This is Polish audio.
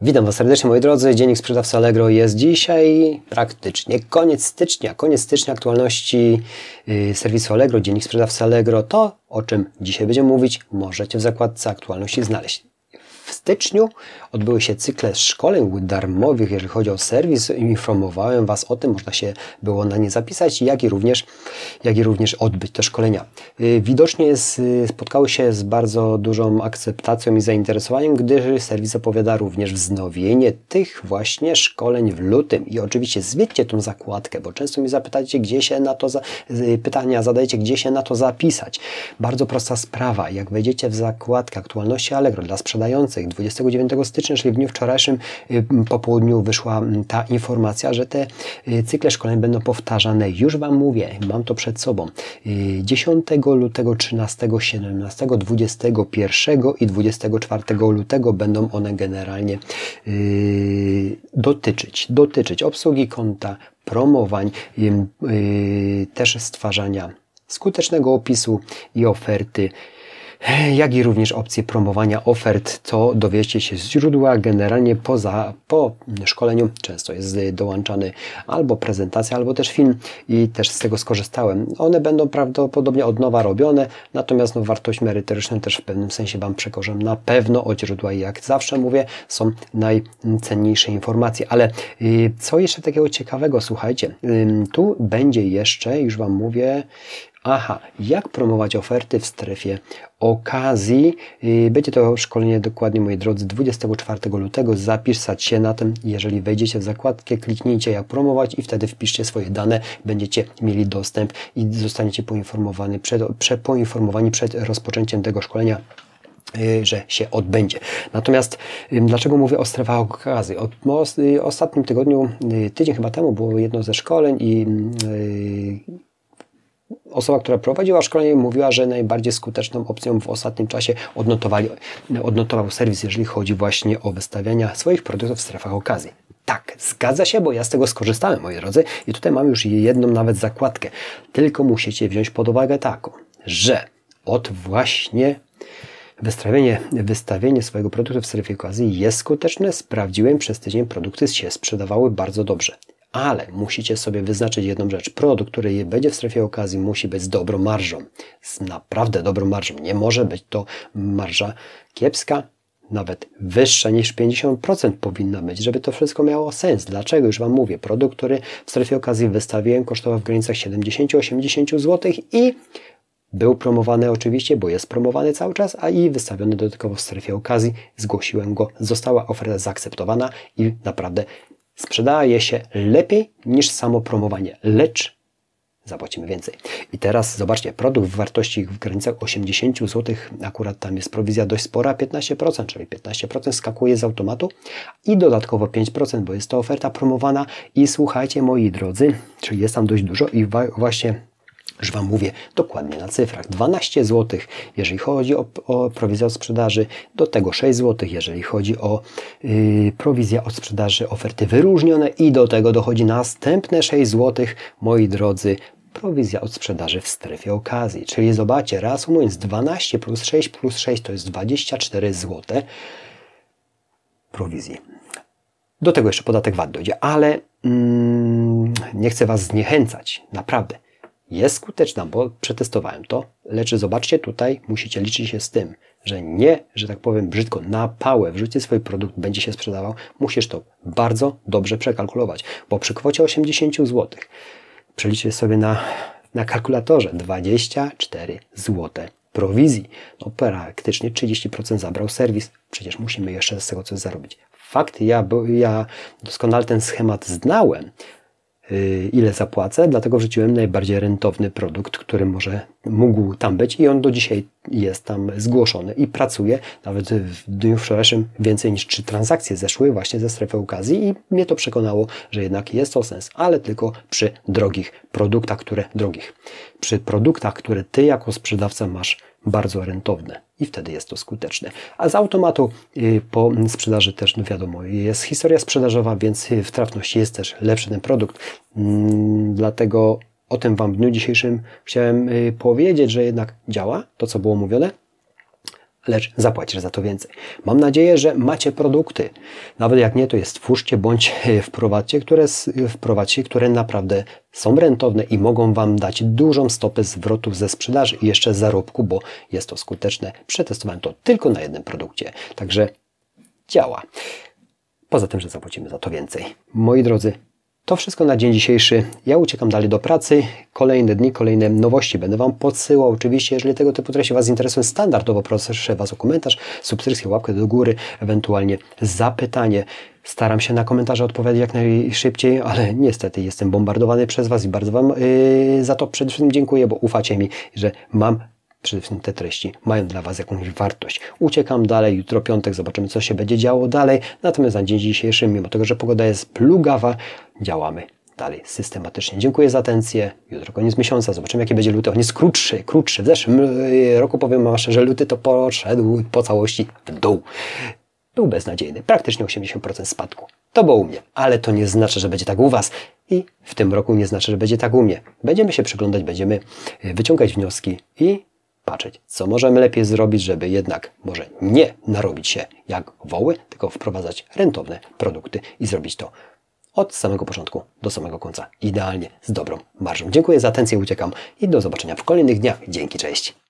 Witam Was serdecznie moi drodzy. Dziennik Sprzedawcy Allegro jest dzisiaj praktycznie koniec stycznia. Koniec stycznia aktualności yy, serwisu Allegro, Dziennik Sprzedawcy Allegro. To, o czym dzisiaj będziemy mówić, możecie w zakładce aktualności znaleźć. W styczniu odbyły się cykle szkoleń darmowych, jeżeli chodzi o serwis. Informowałem Was o tym, można się było na nie zapisać, jak i również, jak i również odbyć te szkolenia. Y, widocznie spotkały się z bardzo dużą akceptacją i zainteresowaniem, gdyż serwis opowiada również wznowienie tych właśnie szkoleń w lutym. I oczywiście zwiedźcie tą zakładkę, bo często mi zapytacie, gdzie się na to, za, pytania zadajecie, gdzie się na to zapisać. Bardzo prosta sprawa. Jak wejdziecie w zakładkę aktualności Allegro dla sprzedających, 29 stycznia, czyli w dniu wczorajszym y, po południu wyszła ta informacja, że te y, cykle szkoleń będą powtarzane. Już Wam mówię, mam to przed sobą. 10 y, lutego, 13, 17, 21 i 24 lutego będą one generalnie dotyczyć, dotyczyć obsługi konta, promowań, też stwarzania skutecznego opisu i oferty jak i również opcje promowania ofert, co dowiecie się z źródła. Generalnie poza, po szkoleniu często jest dołączany albo prezentacja, albo też film i też z tego skorzystałem. One będą prawdopodobnie od nowa robione, natomiast no, wartość merytoryczną też w pewnym sensie Wam przekażę na pewno od źródła i jak zawsze mówię, są najcenniejsze informacje. Ale y, co jeszcze takiego ciekawego, słuchajcie, tu będzie jeszcze, już Wam mówię, Aha, jak promować oferty w strefie okazji? Y, będzie to szkolenie dokładnie, moi drodzy, 24 lutego. Zapisać się na tym. Jeżeli wejdziecie w zakładkę, kliknijcie jak promować i wtedy wpiszcie swoje dane. Będziecie mieli dostęp i zostaniecie poinformowani przed, prze, poinformowani przed rozpoczęciem tego szkolenia y, że się odbędzie. Natomiast dlaczego mówię o strefach okazji? O, o, ostatnim tygodniu, y, tydzień chyba temu było jedno ze szkoleń i osoba, która prowadziła szkolenie, mówiła, że najbardziej skuteczną opcją w ostatnim czasie odnotowali, odnotował serwis, jeżeli chodzi właśnie o wystawiania swoich produktów w strefach okazji. Tak, zgadza się, bo ja z tego skorzystałem, moi drodzy, i tutaj mam już jedną nawet zakładkę. Tylko musicie wziąć pod uwagę taką, że od właśnie Wystawienie, wystawienie swojego produktu w strefie okazji jest skuteczne. Sprawdziłem, przez tydzień produkty się sprzedawały bardzo dobrze ale musicie sobie wyznaczyć jedną rzecz. Produkt, który będzie w strefie okazji, musi być z dobrą marżą. Z naprawdę dobrą marżą. Nie może być to marża kiepska, nawet wyższa niż 50% powinna być, żeby to wszystko miało sens. Dlaczego? Już Wam mówię. Produkt, który w strefie okazji wystawiłem, kosztował w granicach 70-80 zł i był promowany oczywiście, bo jest promowany cały czas, a i wystawiony dodatkowo w strefie okazji. Zgłosiłem go, została oferta zaakceptowana i naprawdę sprzedaje się lepiej niż samo promowanie, lecz zapłacimy więcej. I teraz zobaczcie, produkt w wartości w granicach 80 zł, akurat tam jest prowizja dość spora, 15%, czyli 15% skakuje z automatu i dodatkowo 5%, bo jest to oferta promowana i słuchajcie moi drodzy, czyli jest tam dość dużo i właśnie już Wam mówię dokładnie na cyfrach. 12 zł, jeżeli chodzi o, o prowizję od sprzedaży, do tego 6 zł, jeżeli chodzi o yy, prowizję od sprzedaży, oferty wyróżnione i do tego dochodzi następne 6 zł, moi drodzy, prowizja od sprzedaży w strefie okazji. Czyli zobaczcie, mówiąc 12 plus 6 plus 6 to jest 24 zł prowizji. Do tego jeszcze podatek VAT dojdzie, ale mm, nie chcę Was zniechęcać, naprawdę jest skuteczna, bo przetestowałem to, lecz zobaczcie tutaj, musicie liczyć się z tym, że nie, że tak powiem brzydko, na pałę wrzucić swój produkt, będzie się sprzedawał, musisz to bardzo dobrze przekalkulować, bo przy kwocie 80 zł przeliczcie sobie na, na kalkulatorze 24 zł prowizji. No praktycznie 30% zabrał serwis, przecież musimy jeszcze z tego coś zarobić. Fakt, ja, ja doskonale ten schemat znałem, ile zapłacę, dlatego wrzuciłem najbardziej rentowny produkt, który może mógł tam być i on do dzisiaj jest tam zgłoszony i pracuje. Nawet w dniu wczorajszym więcej niż trzy transakcje zeszły właśnie ze strefy okazji i mnie to przekonało, że jednak jest to sens, ale tylko przy drogich produktach, które drogich. Przy produktach, które ty jako sprzedawca masz bardzo rentowne i wtedy jest to skuteczne. A z automatu y, po sprzedaży też, no wiadomo, jest historia sprzedażowa, więc w trafności jest też lepszy ten produkt. Mm, dlatego o tym Wam w dniu dzisiejszym chciałem y, powiedzieć, że jednak działa to, co było mówione, lecz zapłacisz za to więcej. Mam nadzieję, że macie produkty. Nawet jak nie, to je stwórzcie bądź wprowadźcie, które, wprowadźcie, które naprawdę są rentowne i mogą Wam dać dużą stopę zwrotów ze sprzedaży i jeszcze zarobku, bo jest to skuteczne. Przetestowałem to tylko na jednym produkcie. Także działa. Poza tym, że zapłacimy za to więcej. Moi drodzy, to wszystko na dzień dzisiejszy. Ja uciekam dalej do pracy. Kolejne dni, kolejne nowości będę Wam podsyłał. Oczywiście, jeżeli tego typu treści Was interesują, standardowo proszę Was o komentarz, subskrypcję, łapkę do góry, ewentualnie zapytanie. Staram się na komentarze odpowiadać jak najszybciej, ale niestety jestem bombardowany przez Was i bardzo Wam yy, za to przede wszystkim dziękuję, bo ufacie mi, że mam przede wszystkim te treści mają dla Was jakąś wartość. Uciekam dalej, jutro piątek, zobaczymy co się będzie działo dalej. Natomiast na dzień dzisiejszy, mimo tego, że pogoda jest plugawa, działamy dalej systematycznie. Dziękuję za atencję. Jutro koniec miesiąca, zobaczymy jaki będzie luty. On jest krótszy, krótszy. W zeszłym y, roku powiem Wam że luty to poszedł po całości w dół. Był beznadziejny, praktycznie 80% spadku. To było u mnie, ale to nie znaczy, że będzie tak u Was i w tym roku nie znaczy, że będzie tak u mnie. Będziemy się przyglądać, będziemy y, wyciągać wnioski i patrzeć, co możemy lepiej zrobić, żeby jednak może nie narobić się jak woły, tylko wprowadzać rentowne produkty i zrobić to od samego początku do samego końca. Idealnie, z dobrą marżą. Dziękuję za atencję, uciekam i do zobaczenia w kolejnych dniach. Dzięki, cześć.